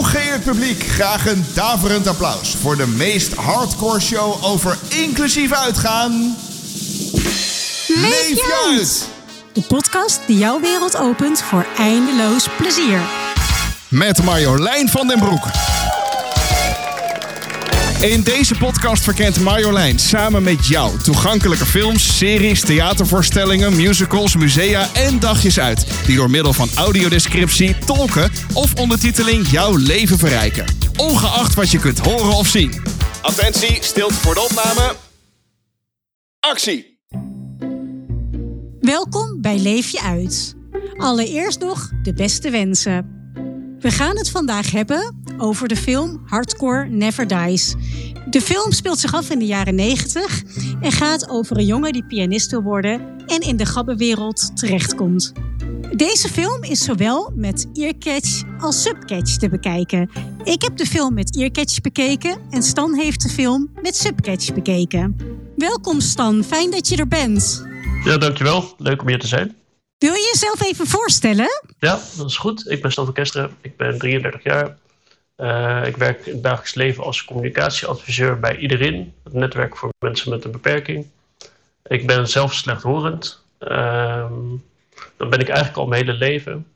Hooggeëerd publiek, graag een daverend applaus voor de meest hardcore show over inclusief uitgaan. Leef je uit! De podcast die jouw wereld opent voor eindeloos plezier. Met Marjolein van den Broek. In deze podcast verkent Marjolein samen met jou toegankelijke films, series, theatervoorstellingen, musicals, musea en dagjes uit. Die door middel van audiodescriptie, tolken of ondertiteling jouw leven verrijken. Ongeacht wat je kunt horen of zien. Attentie, stilte voor de opname. Actie! Welkom bij Leef je uit. Allereerst nog de beste wensen. We gaan het vandaag hebben over de film Hardcore Never Dies. De film speelt zich af in de jaren 90 en gaat over een jongen die pianist wil worden en in de gabbenwereld terechtkomt. Deze film is zowel met earcatch als subcatch te bekijken. Ik heb de film met earcatch bekeken en Stan heeft de film met subcatch bekeken. Welkom Stan, fijn dat je er bent. Ja, dankjewel. Leuk om hier te zijn. Wil je jezelf even voorstellen? Ja, dat is goed. Ik ben Stan van Kesteren. Ik ben 33 jaar. Uh, ik werk in het dagelijks leven als communicatieadviseur bij Iedereen, het netwerk voor mensen met een beperking. Ik ben zelf slechthorend. Uh, dat ben ik eigenlijk al mijn hele leven.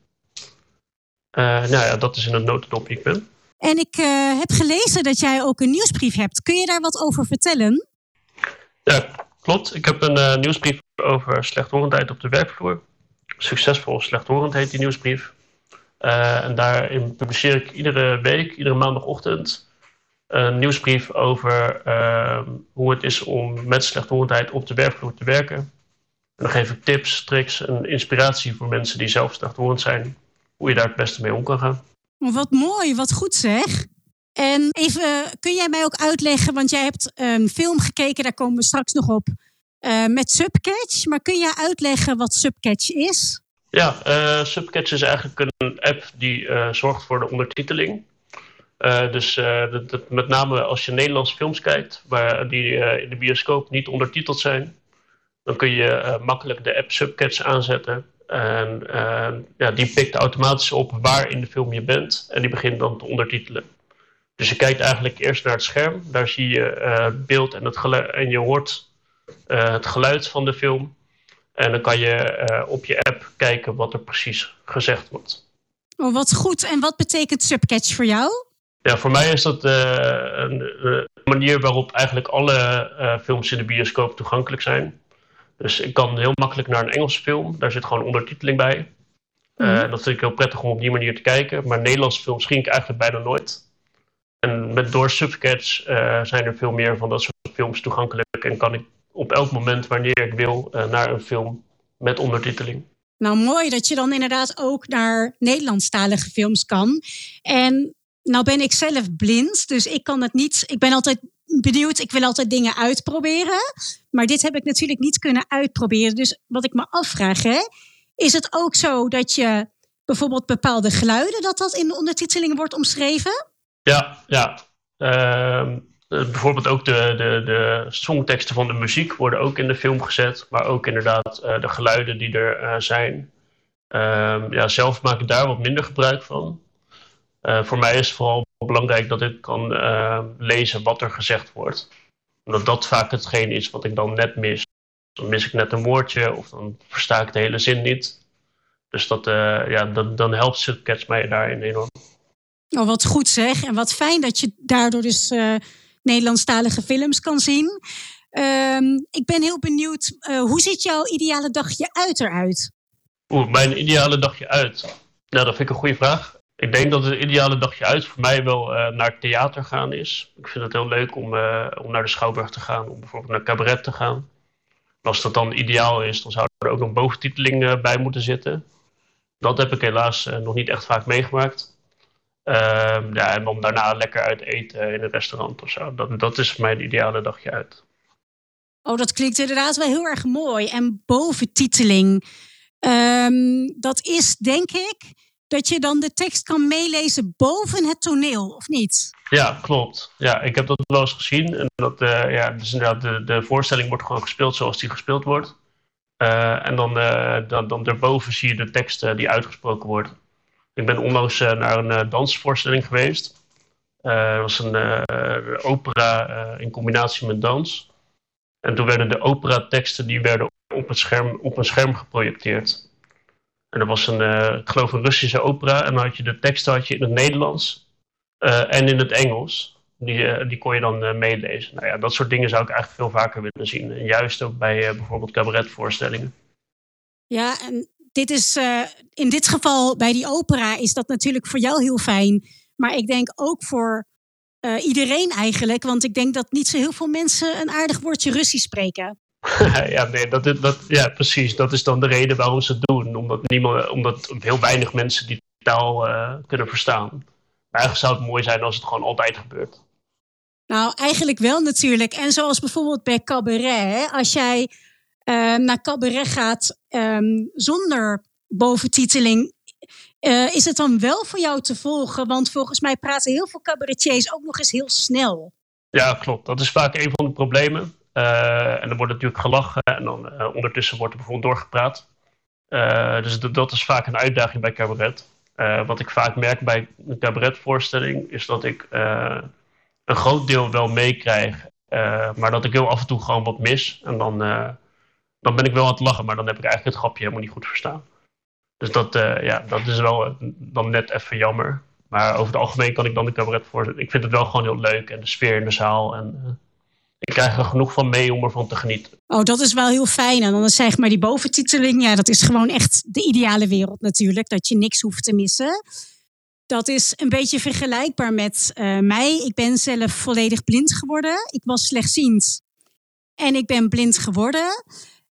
Uh, nou ja, dat is in een notendop wie ik ben. En ik uh, heb gelezen dat jij ook een nieuwsbrief hebt. Kun je daar wat over vertellen? Ja, klopt. Ik heb een nieuwsbrief over slechthorendheid op de werkvloer. Succesvol slechthorend heet die nieuwsbrief. Uh, en daarin publiceer ik iedere week, iedere maandagochtend, een nieuwsbrief over uh, hoe het is om met slechthorendheid op de werkvloer te werken. En dan geef ik tips, tricks en inspiratie voor mensen die zelf slechthorend zijn, hoe je daar het beste mee om kan gaan. Wat mooi, wat goed zeg. En even, kun jij mij ook uitleggen, want jij hebt een film gekeken, daar komen we straks nog op, uh, met Subcatch. Maar kun jij uitleggen wat Subcatch is? Ja, uh, Subcatch is eigenlijk een app die uh, zorgt voor de ondertiteling. Uh, dus met name als je Nederlandse films kijkt, waar die in de bioscoop niet ondertiteld zijn, dan kun je makkelijk de app Subcatch aanzetten. En ja, die pikt automatisch op waar in de film je bent en die begint dan te ondertitelen. Dus je kijkt eigenlijk eerst naar het scherm, daar zie je beeld en, het en je hoort het geluid van de film. En dan kan je uh, op je app kijken wat er precies gezegd wordt. Oh, wat goed. En wat betekent Subcatch voor jou? Ja, voor mij is dat uh, een, een, manier waarop eigenlijk alle uh, films in de bioscoop toegankelijk zijn. Dus ik kan heel makkelijk naar een Engelse film. Daar zit gewoon ondertiteling bij. Mm. dat vind ik heel prettig om op die manier te kijken. Maar Nederlandse films ging ik eigenlijk bijna nooit. En met, door Subcatch zijn er veel meer van dat soort films toegankelijk. En kan ik op elk moment wanneer ik wil uh, naar een film met ondertiteling. Nou, mooi dat je dan inderdaad ook naar Nederlandstalige films kan. En nou ben ik zelf blind, dus ik kan het niet. Ik ben altijd benieuwd, ik wil altijd dingen uitproberen. Maar dit heb ik natuurlijk niet kunnen uitproberen. Dus wat ik me afvraag, hè, is het ook zo dat je bijvoorbeeld bepaalde geluiden, dat dat in de ondertiteling wordt omschreven? Ja, ja. Uh, eh, bijvoorbeeld ook de, de, de songteksten van de muziek worden ook in de film gezet. Maar ook inderdaad uh, de geluiden die er uh, zijn. Ehm, ja, zelf maak ik daar wat minder gebruik van. voor mij is het vooral belangrijk dat ik kan lezen wat er gezegd wordt. Omdat dat vaak hetgeen is wat ik dan net mis. Dan mis ik net een woordje of dan versta ik de hele zin niet. Dus dat, ja, dan, dan helpt Subcatch mij daarin enorm. Oh, wat goed zeg. En wat fijn dat je daardoor dus Nederlandstalige films kan zien. Um, ik ben heel benieuwd, uh, hoe ziet jouw ideale dagje uit eruit? Oeh, mijn ideale dagje uit? Nou, dat vind ik een goede vraag. Ik denk dat het ideale dagje uit voor mij wel uh, naar theater gaan is. Ik vind het heel leuk om, uh, om naar de Schouwburg te gaan, om bijvoorbeeld naar cabaret te gaan. Als dat dan ideaal is, dan zou er ook nog boventiteling bij moeten zitten. Dat heb ik helaas nog niet echt vaak meegemaakt. Uh, ja, en dan daarna lekker uit eten in een restaurant of zo. Dat, dat is mijn ideale dagje uit. Oh, dat klinkt inderdaad wel heel erg mooi. En boventiteling, um, dat is denk ik dat je dan de tekst kan meelezen boven het toneel, of niet? Ja, klopt. Ja, ik heb dat wel eens gezien. En dat, uh, ja, dus inderdaad, de, de voorstelling wordt gewoon gespeeld zoals die gespeeld wordt. Uh, en dan, uh, dan, dan daarboven zie je de tekst die uitgesproken wordt. Ik ben onlangs naar een dansvoorstelling geweest. Het was een opera in combinatie met dans. En toen werden de operateksten die werden op, het scherm, op een scherm geprojecteerd. En dat was een, ik geloof een Russische opera. En dan had je de teksten had je in het Nederlands en in het Engels. Die, die kon je dan meelezen. Nou ja, dat soort dingen zou ik eigenlijk veel vaker willen zien. En juist ook bij bijvoorbeeld cabaretvoorstellingen. Ja, en dit is in dit geval bij die opera is dat natuurlijk voor jou heel fijn. Maar ik denk ook voor iedereen eigenlijk. Want ik denk dat niet zo heel veel mensen een aardig woordje Russisch spreken. ja, nee, dat, dat, ja, precies. Dat is dan de reden waarom ze het doen. Omdat, niemand, omdat heel weinig mensen die taal uh, kunnen verstaan. Maar eigenlijk zou het mooi zijn als het gewoon altijd gebeurt. Nou, eigenlijk wel natuurlijk. En zoals bijvoorbeeld bij cabaret. Als jij uh, naar cabaret gaat um, zonder boventiteling. Uh, is het dan wel voor jou te volgen? Want volgens mij praten heel veel cabaretiers ook nog eens heel snel. Ja, klopt. Dat is vaak een van de problemen. Uh, en dan wordt natuurlijk gelachen en dan uh, ondertussen wordt er bijvoorbeeld doorgepraat. Dus dat is vaak een uitdaging bij cabaret. wat ik vaak merk bij een cabaretvoorstelling is dat ik een groot deel wel meekrijg, maar dat ik heel af en toe gewoon wat mis. En dan, dan ben ik wel aan het lachen, maar dan heb ik eigenlijk het grapje helemaal niet goed verstaan. Dus dat, ja, dat is wel dan net even jammer. Maar over het algemeen kan ik dan de cabaret voor. Ik vind het wel gewoon heel leuk en de sfeer in de zaal. En ik krijg er genoeg van mee om ervan te genieten. Oh, dat is wel heel fijn. En dan is zeg maar die boventiteling, ja, dat is gewoon echt de ideale wereld natuurlijk. Dat je niks hoeft te missen. Dat is een beetje vergelijkbaar met mij. Ik ben zelf volledig blind geworden. Ik was slechtziend. En ik ben blind geworden.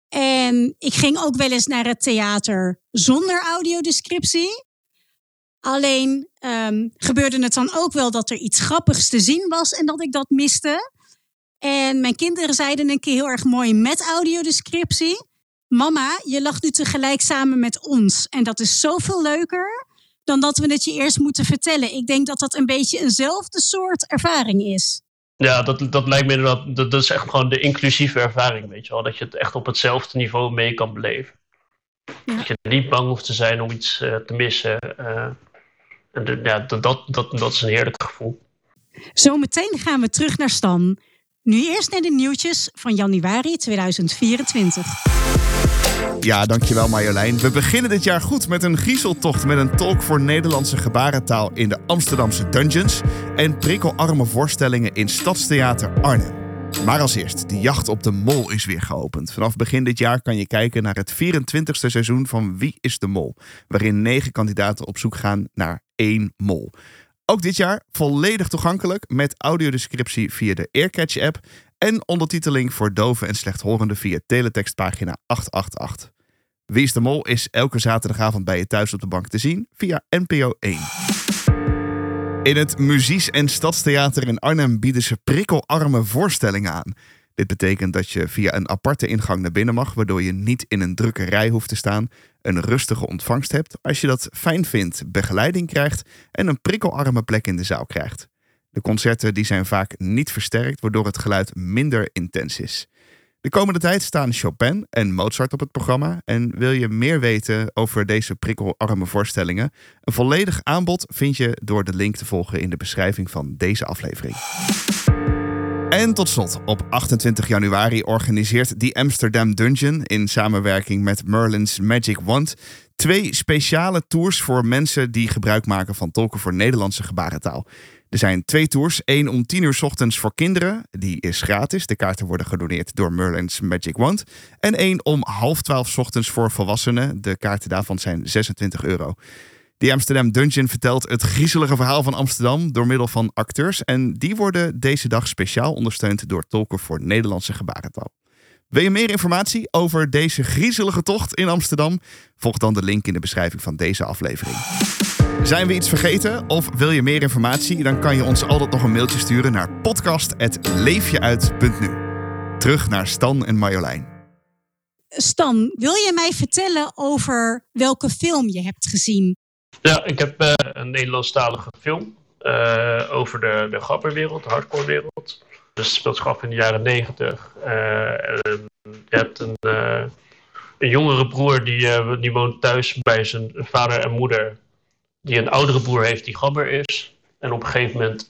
En ik ging ook wel eens naar het theater zonder audiodescriptie. Alleen um, gebeurde het dan ook wel dat er iets grappigs te zien was en dat ik dat miste. En mijn kinderen zeiden een keer heel erg mooi met audiodescriptie. Mama, je lacht nu tegelijk samen met ons. En dat is zoveel leuker dan dat we het je eerst moeten vertellen. Ik denk dat dat een beetje eenzelfde soort ervaring is. Ja, dat, dat lijkt me inderdaad. Dat, dat is echt gewoon de inclusieve ervaring, weet je wel. Dat je het echt op hetzelfde niveau mee kan beleven. Ja. Dat je niet bang hoeft te zijn om iets uh, te missen. Uh, en de, ja, dat, dat, dat, dat is een heerlijk gevoel. Zometeen gaan we terug naar Stan. Nu eerst naar de nieuwtjes van januari 2024. Ja, dankjewel Marjolein. We beginnen dit jaar goed met een griezeltocht met een tolk voor Nederlandse gebarentaal in de Amsterdamse dungeons en prikkelarme voorstellingen in Stadstheater Arnhem. Maar als eerst, de jacht op de mol is weer geopend. Vanaf begin dit jaar kan je kijken naar het 24e seizoen van Wie is de Mol, waarin negen kandidaten op zoek gaan naar één mol. Ook dit jaar volledig toegankelijk met audiodescriptie via de Earcatch-app en ondertiteling voor doven en slechthorenden via teletextpagina 888. Wie is de Mol is elke zaterdagavond bij je thuis op de bank te zien via NPO 1. In het Muzies- en Stadstheater in Arnhem bieden ze prikkelarme voorstellingen aan. Dit betekent dat je via een aparte ingang naar binnen mag, waardoor je niet in een drukke rij hoeft te staan, een rustige ontvangst hebt, als je dat fijn vindt, begeleiding krijgt en een prikkelarme plek in de zaal krijgt. De concerten die zijn vaak niet versterkt, waardoor het geluid minder intens is. De komende tijd staan Chopin en Mozart op het programma. En wil je meer weten over deze prikkelarme voorstellingen? Een volledig aanbod vind je door de link te volgen in de beschrijving van deze aflevering. En tot slot, op 28 januari organiseert The Amsterdam Dungeon in samenwerking met Merlin's Magic Wand twee speciale tours voor mensen die gebruik maken van tolken voor Nederlandse gebarentaal. Er zijn twee tours. één om 10 uur s ochtends voor kinderen. Die is gratis. De kaarten worden gedoneerd door Merlin's Magic Wand. En één om half twaalf s ochtends voor volwassenen. De kaarten daarvan zijn 26 euro. De Amsterdam Dungeon vertelt het griezelige verhaal van Amsterdam door middel van acteurs. En die worden deze dag speciaal ondersteund door tolken voor Nederlandse gebarentaal. Wil je meer informatie over deze griezelige tocht in Amsterdam? Volg dan de link in de beschrijving van deze aflevering. Zijn we iets vergeten of wil je meer informatie? Dan kan je ons altijd nog een mailtje sturen naar podcast.leefjeuit.nu. Terug naar Stan en Marjolein. Stan, wil je mij vertellen over welke film je hebt gezien? Ja, ik heb uh, een Nederlandstalige film uh, over de, de grapperwereld, de hardcore-wereld. Dus het speelt zich af in de jaren negentig. Uh, je hebt een, een jongere broer die, die woont thuis bij zijn vader en moeder die een oudere broer heeft die gabber is. En op een gegeven moment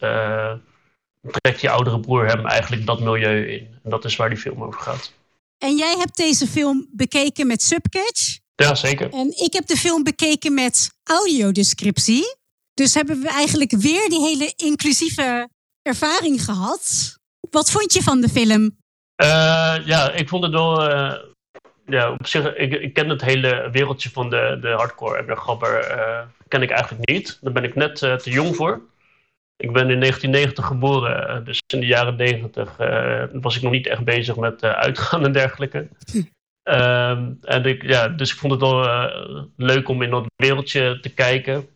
trekt die oudere broer hem eigenlijk dat milieu in. En dat is waar die film over gaat. En jij hebt deze film bekeken met subcatch? Ja, zeker. En ik heb de film bekeken met audiodescriptie. Dus hebben we eigenlijk weer die hele inclusieve ervaring gehad. Wat vond je van de film? Uh, ja, ik vond het wel. Uh, ja, op zich, ik, ik, ken het hele wereldje van de, de hardcore en de gabber. Uh, ken ik eigenlijk niet. Daar ben ik net te jong voor. Ik ben in 1990 geboren, dus in de jaren 90 was ik nog niet echt bezig met uitgaan en dergelijke. Ehm, en ik, ja, dus ik vond het wel leuk om in dat wereldje te kijken.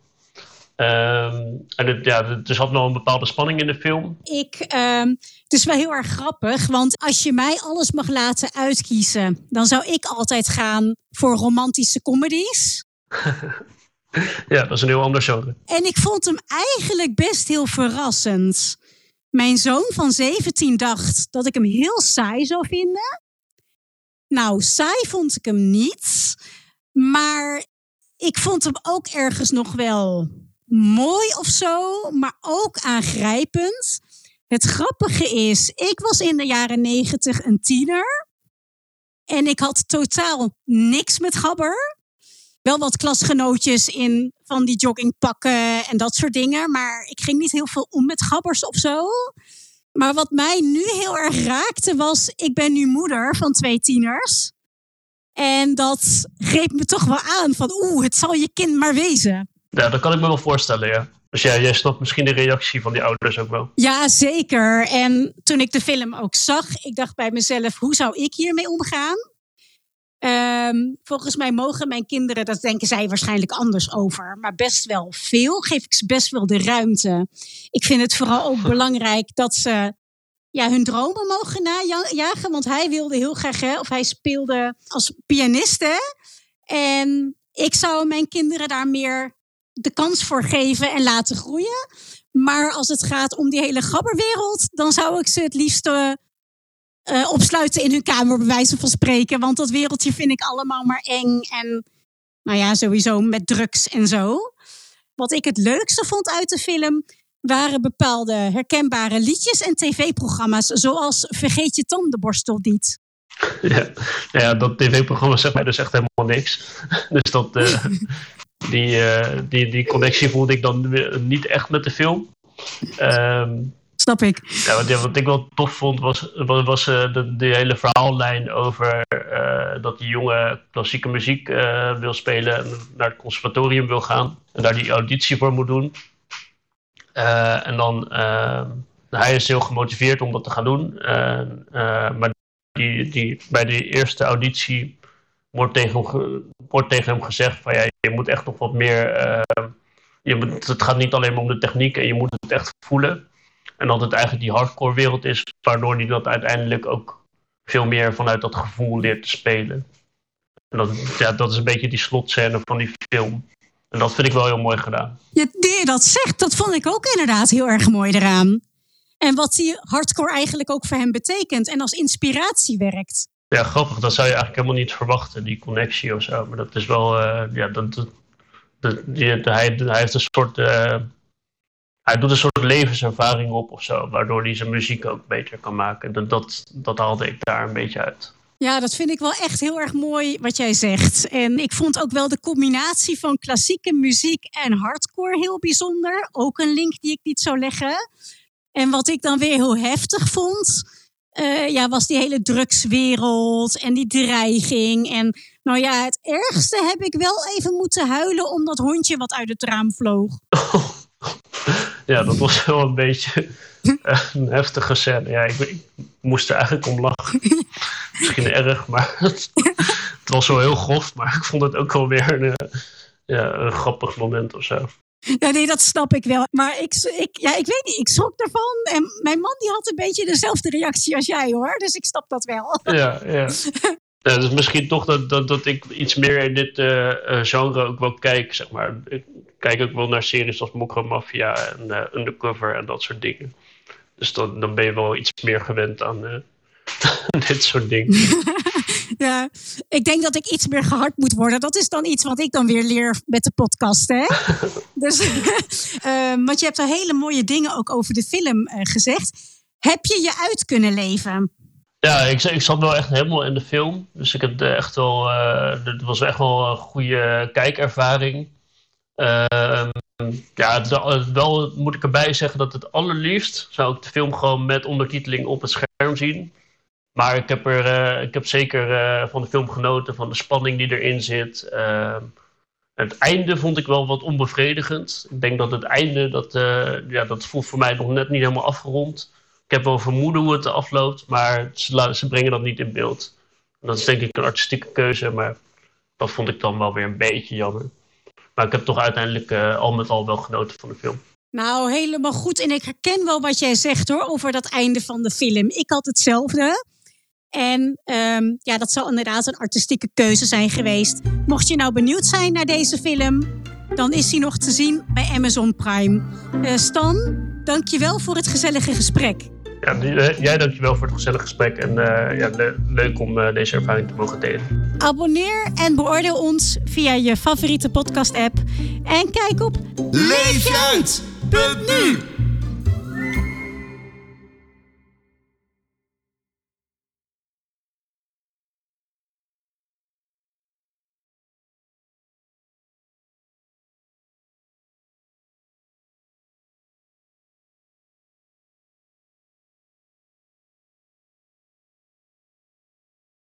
Um, en het, ja, er zat nog een bepaalde spanning in de film. Ik, um, het is wel heel erg grappig, want als je mij alles mag laten uitkiezen, dan zou ik altijd gaan voor romantische comedies. ja, dat is een heel ander genre. En ik vond hem eigenlijk best heel verrassend. Mijn zoon van 17 dacht dat ik hem heel saai zou vinden. Nou, saai vond ik hem niet. Maar ik vond hem ook ergens nog wel mooi of zo, maar ook aangrijpend. Het grappige is, ik was in de jaren negentig een tiener. En ik had totaal niks met gabber. Wel wat klasgenootjes in van die joggingpakken en dat soort dingen. Maar ik ging niet heel veel om met gabbers of zo. Maar wat mij nu heel erg raakte was, ik ben nu moeder van twee tieners. En dat greep me toch wel aan van, oeh, het zal je kind maar wezen. Ja, dat kan ik me wel voorstellen, ja. Dus ja, jij snapt misschien de reactie van die ouders ook wel. Ja, zeker. En toen ik de film ook zag, ik dacht bij mezelf, hoe zou ik hiermee omgaan? Um, volgens mij mogen mijn kinderen, dat denken zij waarschijnlijk anders over, maar best wel veel. Geef ik ze best wel de ruimte. Ik vind het vooral ook belangrijk dat ze ja, hun dromen mogen najagen. Want hij wilde heel graag, hè, of hij speelde als pianiste. En ik zou mijn kinderen daar meer de kans voor geven en laten groeien. Maar als het gaat om die hele gabberwereld, dan zou ik ze het liefst uh, opsluiten in hun kamer, bij wijze van spreken. Want dat wereldje vind ik allemaal maar eng. En nou ja, sowieso met drugs en zo. Wat ik het leukste vond uit de film waren bepaalde herkenbare liedjes en tv-programma's, zoals Vergeet je tandenborstel niet. Ja, ja dat tv-programma zegt mij dus echt helemaal niks. Dus dat, uh, die, uh, die, die connectie voelde ik dan niet echt met de film. Um, Snap ik. Ja, wat, wat, ik wel tof vond was, was uh, de, de, hele verhaallijn over uh, dat die jongen klassieke muziek wil spelen en naar het conservatorium wil gaan en daar die auditie voor moet doen. en dan, ehm, hij is heel gemotiveerd om dat te gaan doen, maar die, die, bij de eerste auditie wordt tegen hem, wordt tegen hem gezegd van ja, je moet echt nog wat meer. Uh, je het gaat niet alleen maar om de techniek en je moet het echt voelen. En dat het eigenlijk die hardcore wereld is, waardoor hij dat uiteindelijk ook veel meer vanuit dat gevoel leert te spelen. En dat, ja, dat is een beetje die slotscène van die film. En dat vind ik wel heel mooi gedaan. Ja, je dat zegt, dat vond ik ook inderdaad heel erg mooi eraan. En wat die hardcore eigenlijk ook voor hem betekent en als inspiratie werkt ja, grappig. Dat zou je eigenlijk helemaal niet verwachten, die connectie of zo. Maar dat is wel, uh, ja, dat, hij, hij heeft een soort, uh, hij doet een soort levenservaring op of zo, waardoor hij zijn muziek ook beter kan maken. Dat, dat, dat haalde ik daar een beetje uit. Ja, dat vind ik wel echt heel erg mooi wat jij zegt. En ik vond ook wel de combinatie van klassieke muziek en hardcore heel bijzonder. Ook een link die ik niet zou leggen. En wat ik dan weer heel heftig vond, uh, ja, was die hele drugswereld en die dreiging. En nou ja, het ergste heb ik wel even moeten huilen om dat hondje wat uit het raam vloog. Ja, dat was wel een beetje een heftige scène. Ja, ik, ik, moest er eigenlijk om lachen. Misschien erg, maar het, het, was wel heel grof. Maar ik vond het ook wel weer een, ja, een grappig moment of zo. Ja, nee, dat snap ik wel. Maar ik, ik, ja, ik weet niet, ik schrok ervan. En mijn man die had een beetje dezelfde reactie als jij hoor. Dus ik snap dat wel. Ja, ja. ja dus misschien toch dat, dat, dat ik iets meer in dit uh, genre ook wel kijk, zeg maar. Ik kijk ook wel naar series als Mokro Mafia en uh, Undercover en dat soort dingen. Dus dan, dan ben je wel iets meer gewend aan dit soort dingen. ja, ik denk dat ik iets meer gehard moet worden. Dat is dan iets wat ik dan weer leer met de podcast. Hè? dus, uh, want je hebt er hele mooie dingen ook over de film uh, gezegd. Heb je je uit kunnen leven? Ja, ik, ik zat wel echt helemaal in de film. Dus ik heb echt wel, uh, het was echt wel een goede kijkervaring. Uh, ja, het, wel moet ik erbij zeggen dat het allerliefst zou ik de film gewoon met ondertiteling op het scherm zien. Maar ik heb, er, uh, ik heb zeker uh, van de film genoten, van de spanning die erin zit. Uh, het einde vond ik wel wat onbevredigend. Ik denk dat het einde, dat, ja, dat voelt voor mij nog net niet helemaal afgerond. Ik heb wel vermoeden hoe het afloopt, maar ze, ze brengen dat niet in beeld. Dat is denk ik een artistieke keuze, maar dat vond ik dan wel weer een beetje jammer. Maar ik heb toch uiteindelijk al met al wel genoten van de film. Nou, helemaal goed. En ik herken wel wat jij zegt hoor, over dat einde van de film. Ik had hetzelfde. En um, ja, dat zal inderdaad een artistieke keuze zijn geweest. Mocht je nou benieuwd zijn naar deze film, dan is hij nog te zien bij Amazon Prime. Uh, Stan, dankjewel voor het gezellige gesprek. Ja, jij dankjewel voor het gezellige gesprek en uh, ja, le leuk om uh, deze ervaring te mogen delen. Abonneer en beoordeel ons via je favoriete podcast-app. En kijk op leefjeuit.nu